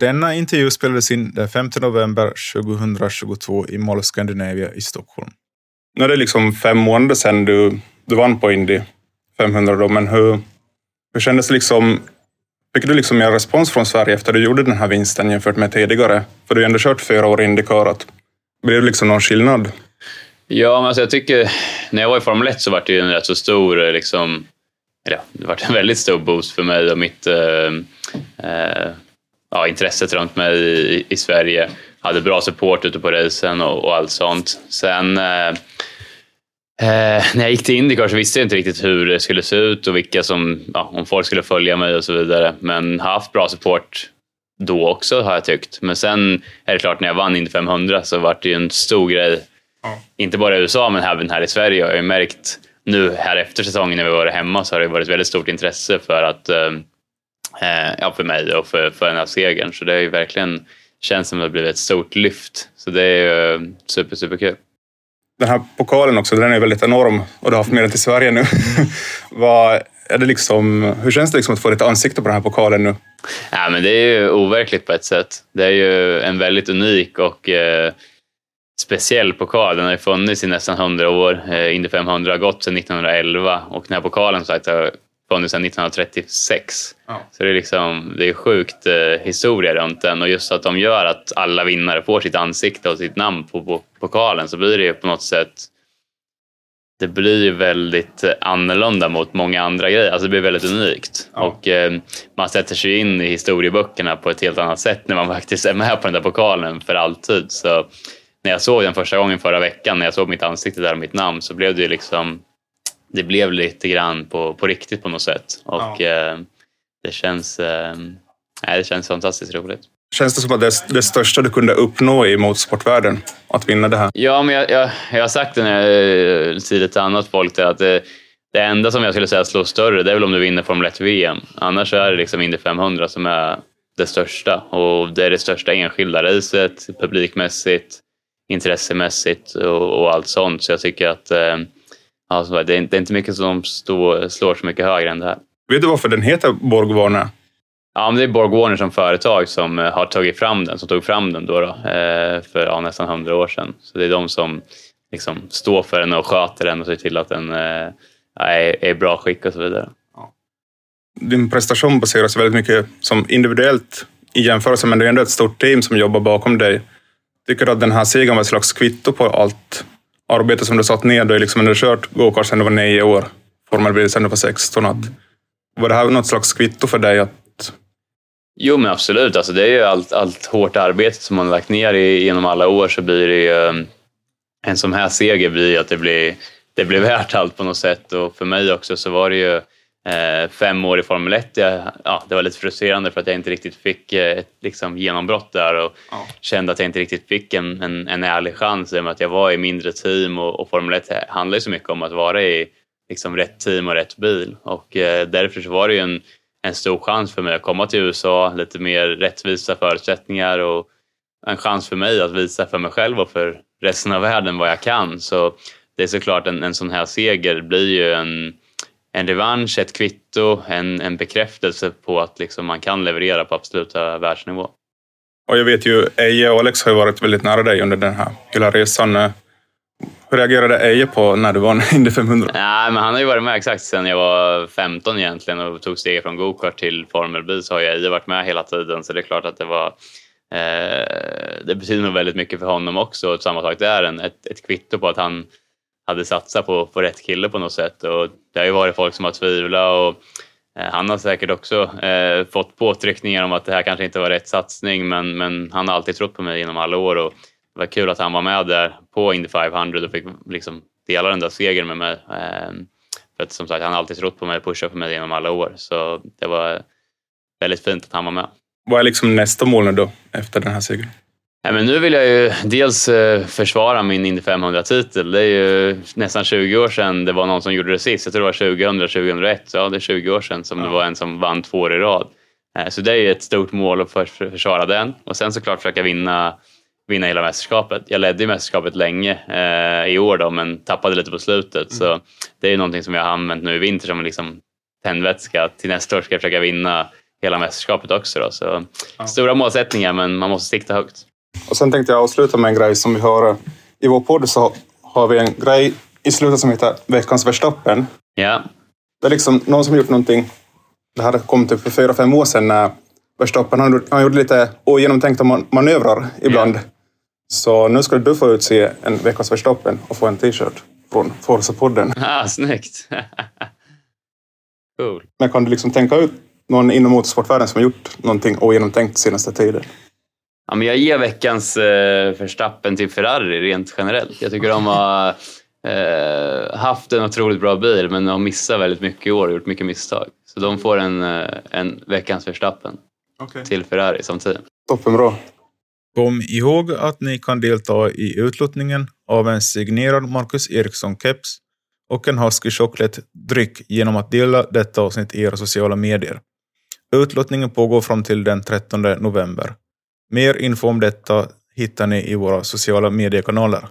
Denna intervju spelades in den 5 november 2022 i Mall of Scandinavia i Stockholm. Nu är det liksom fem månader sedan du, du vann på Indy 500 då, men hur, hur kändes det liksom? Fick du liksom mer respons från Sverige efter att du gjorde den här vinsten jämfört med tidigare? För du har ändå kört fyra år Indycar. Blev det liksom någon skillnad? Ja, men alltså jag tycker, när jag var i Formel 1 så var det ju en rätt så stor, liksom, eller ja, det var en väldigt stor boost för mig och mitt eh, eh, ja, intresset runt mig i, i Sverige. Hade bra support ute på racen och, och allt sånt. Sen eh, eh, när jag gick till Indycar så visste jag inte riktigt hur det skulle se ut och vilka som, ja, om folk skulle följa mig och så vidare. Men har haft bra support då också har jag tyckt. Men sen är det klart, när jag vann Indy 500 så var det ju en stor grej. Ja. Inte bara i USA, men även här i Sverige. Jag har ju märkt nu här efter säsongen när vi varit hemma så har det varit väldigt stort intresse för att eh, ja, för mig och för, för den här segern. Så det är ju verkligen känns som att det har blivit ett stort lyft. Så det är ju super, super kul. Den här pokalen också, den är väldigt enorm och du har haft med den till Sverige nu. Vad är det liksom, hur känns det liksom att få lite ansikte på den här pokalen nu? Ja, men det är ju overkligt på ett sätt. Det är ju en väldigt unik och eh, speciell pokal. Den har ju funnits i nästan 100 år. Eh, Indy 500 har gått sedan 1911 och den här pokalen sagt, har funnits sedan 1936. Ja. Så det är, liksom, det är sjukt eh, historia runt den och just att de gör att alla vinnare får sitt ansikte och sitt namn på, på pokalen så blir det ju på något sätt det blir väldigt annorlunda mot många andra grejer. Alltså det blir väldigt unikt. Ja. Och eh, man sätter sig in i historieböckerna på ett helt annat sätt när man faktiskt är med på den där pokalen för alltid. Så när jag såg den första gången förra veckan, när jag såg mitt ansikte där och mitt namn, så blev det liksom det blev lite grann på, på riktigt på något sätt. Och ja. eh, det, känns, eh, det känns fantastiskt roligt. Känns det som att det det största du kunde uppnå i motorsportvärlden? Att vinna det här? Ja, men jag, jag, jag har sagt det när jag säger till annat folk att det, det enda som jag skulle säga slår större, det är väl om du vinner Formel 1-VM. Annars är det liksom Indy 500 som är det största och det är det största enskilda racet publikmässigt, intressemässigt och, och allt sånt. Så jag tycker att eh, alltså, det, är, det är inte mycket som stå, slår så mycket högre än det här. Vet du varför den heter Borgvarner? Ja, men det är Borg Warner som företag som eh, har tagit fram den, som tog fram den då, då eh, för ja, nästan hundra år sedan. Så det är de som liksom står för den och sköter den och ser till att den eh, är i bra skick och så vidare. Din prestation baseras väldigt mycket som individuellt i jämförelse, men det är ändå ett stort team som jobbar bakom dig. Tycker du att den här segern var ett slags kvitto på allt arbete som du satt ner? Liksom, du har liksom kört gokart sedan du var nio år, formelbil sedan du var 16. Att, var det här något slags kvitto för dig att Jo men absolut, alltså, det är ju allt, allt hårt arbete som man lagt ner i, genom alla år så blir det ju ehm, en sån här seger blir att det blir, det blir värt allt på något sätt och för mig också så var det ju fem år i Formel 1. Jag, ja, det var lite frustrerande för att jag inte riktigt fick eh, ett liksom, genombrott där och ja. kände att jag inte riktigt fick en, en, en ärlig chans i och med att jag var i mindre team och, och Formel 1 handlar ju så mycket om att vara i liksom, rätt team och rätt bil och eh, därför så var det ju en en stor chans för mig att komma till USA, lite mer rättvisa förutsättningar och en chans för mig att visa för mig själv och för resten av världen vad jag kan. Så det är såklart en, en sån här seger blir ju en, en revansch, ett kvitto, en, en bekräftelse på att liksom man kan leverera på absoluta världsnivå. Och jag vet ju, Eje och Alex har ju varit väldigt nära dig under den här hela resan. Hur reagerade Eje på när du vann Indy 500? Nej, men han har ju varit med exakt sedan jag var 15 egentligen och tog steget från gokart till formelbil så har ju Eje varit med hela tiden så det är klart att det var eh, det betyder nog väldigt mycket för honom också samma sak där, en, ett, ett kvitto på att han hade satsat på, på rätt kille på något sätt och det har ju varit folk som har tvivlat och eh, han har säkert också eh, fått påtryckningar om att det här kanske inte var rätt satsning men, men han har alltid trott på mig genom alla år och det var kul att han var med där på Indy 500 och fick liksom dela den där segern med mig. Eh, för att som sagt, han har alltid trott på mig och pushat på mig genom alla år. Så det var väldigt fint att han var med. Vad är liksom nästa mål nu då, efter den här segern? Ja, men nu vill jag ju dels eh, försvara min Indy 500-titel. Det är ju nästan 20 år sedan det var någon som gjorde det sist. Jag tror det var 2000, 2001. Ja, det är 20 år sedan som ja. det var en som vann två år i rad. Eh, så det är ju ett stort mål att försvara den. Och sen såklart försöka vinna vinna hela mästerskapet. Jag ledde ju mästerskapet länge eh, i år då, men tappade lite på slutet. Mm. Så det är någonting som jag har använt nu i vinter som liksom tändvätska. Till nästa år ska jag försöka vinna hela mästerskapet också. Då. Så, ja. Stora målsättningar, men man måste sikta högt. Och sen tänkte jag avsluta med en grej som vi har i vår podd så har vi en grej i slutet som heter Veckans Verstappen. Ja. Det är liksom någon som gjort någonting. Det här kom typ för fyra, fem år sedan när Verstappen han, han gjorde lite ogenomtänkta man, manövrar ibland. Ja. Så nu ska du få utse en Veckans Verstappen och få en t-shirt från Forza-podden. Ah, snyggt! cool. Men kan du liksom tänka ut någon inom motorsportvärlden som har gjort någonting ogenomtänkt senaste tiden? Ja, men jag ger veckans eh, Verstappen till Ferrari rent generellt. Jag tycker de har eh, haft en otroligt bra bil men har missat väldigt mycket i år och gjort mycket misstag. Så de får en, eh, en veckans Verstappen okay. till Ferrari som team. Toppenbra. Kom ihåg att ni kan delta i utlottningen av en signerad Marcus Eriksson-keps och en Husky Chocolate-dryck genom att dela detta avsnitt i era sociala medier. Utlottningen pågår fram till den 13 november. Mer info om detta hittar ni i våra sociala mediekanaler.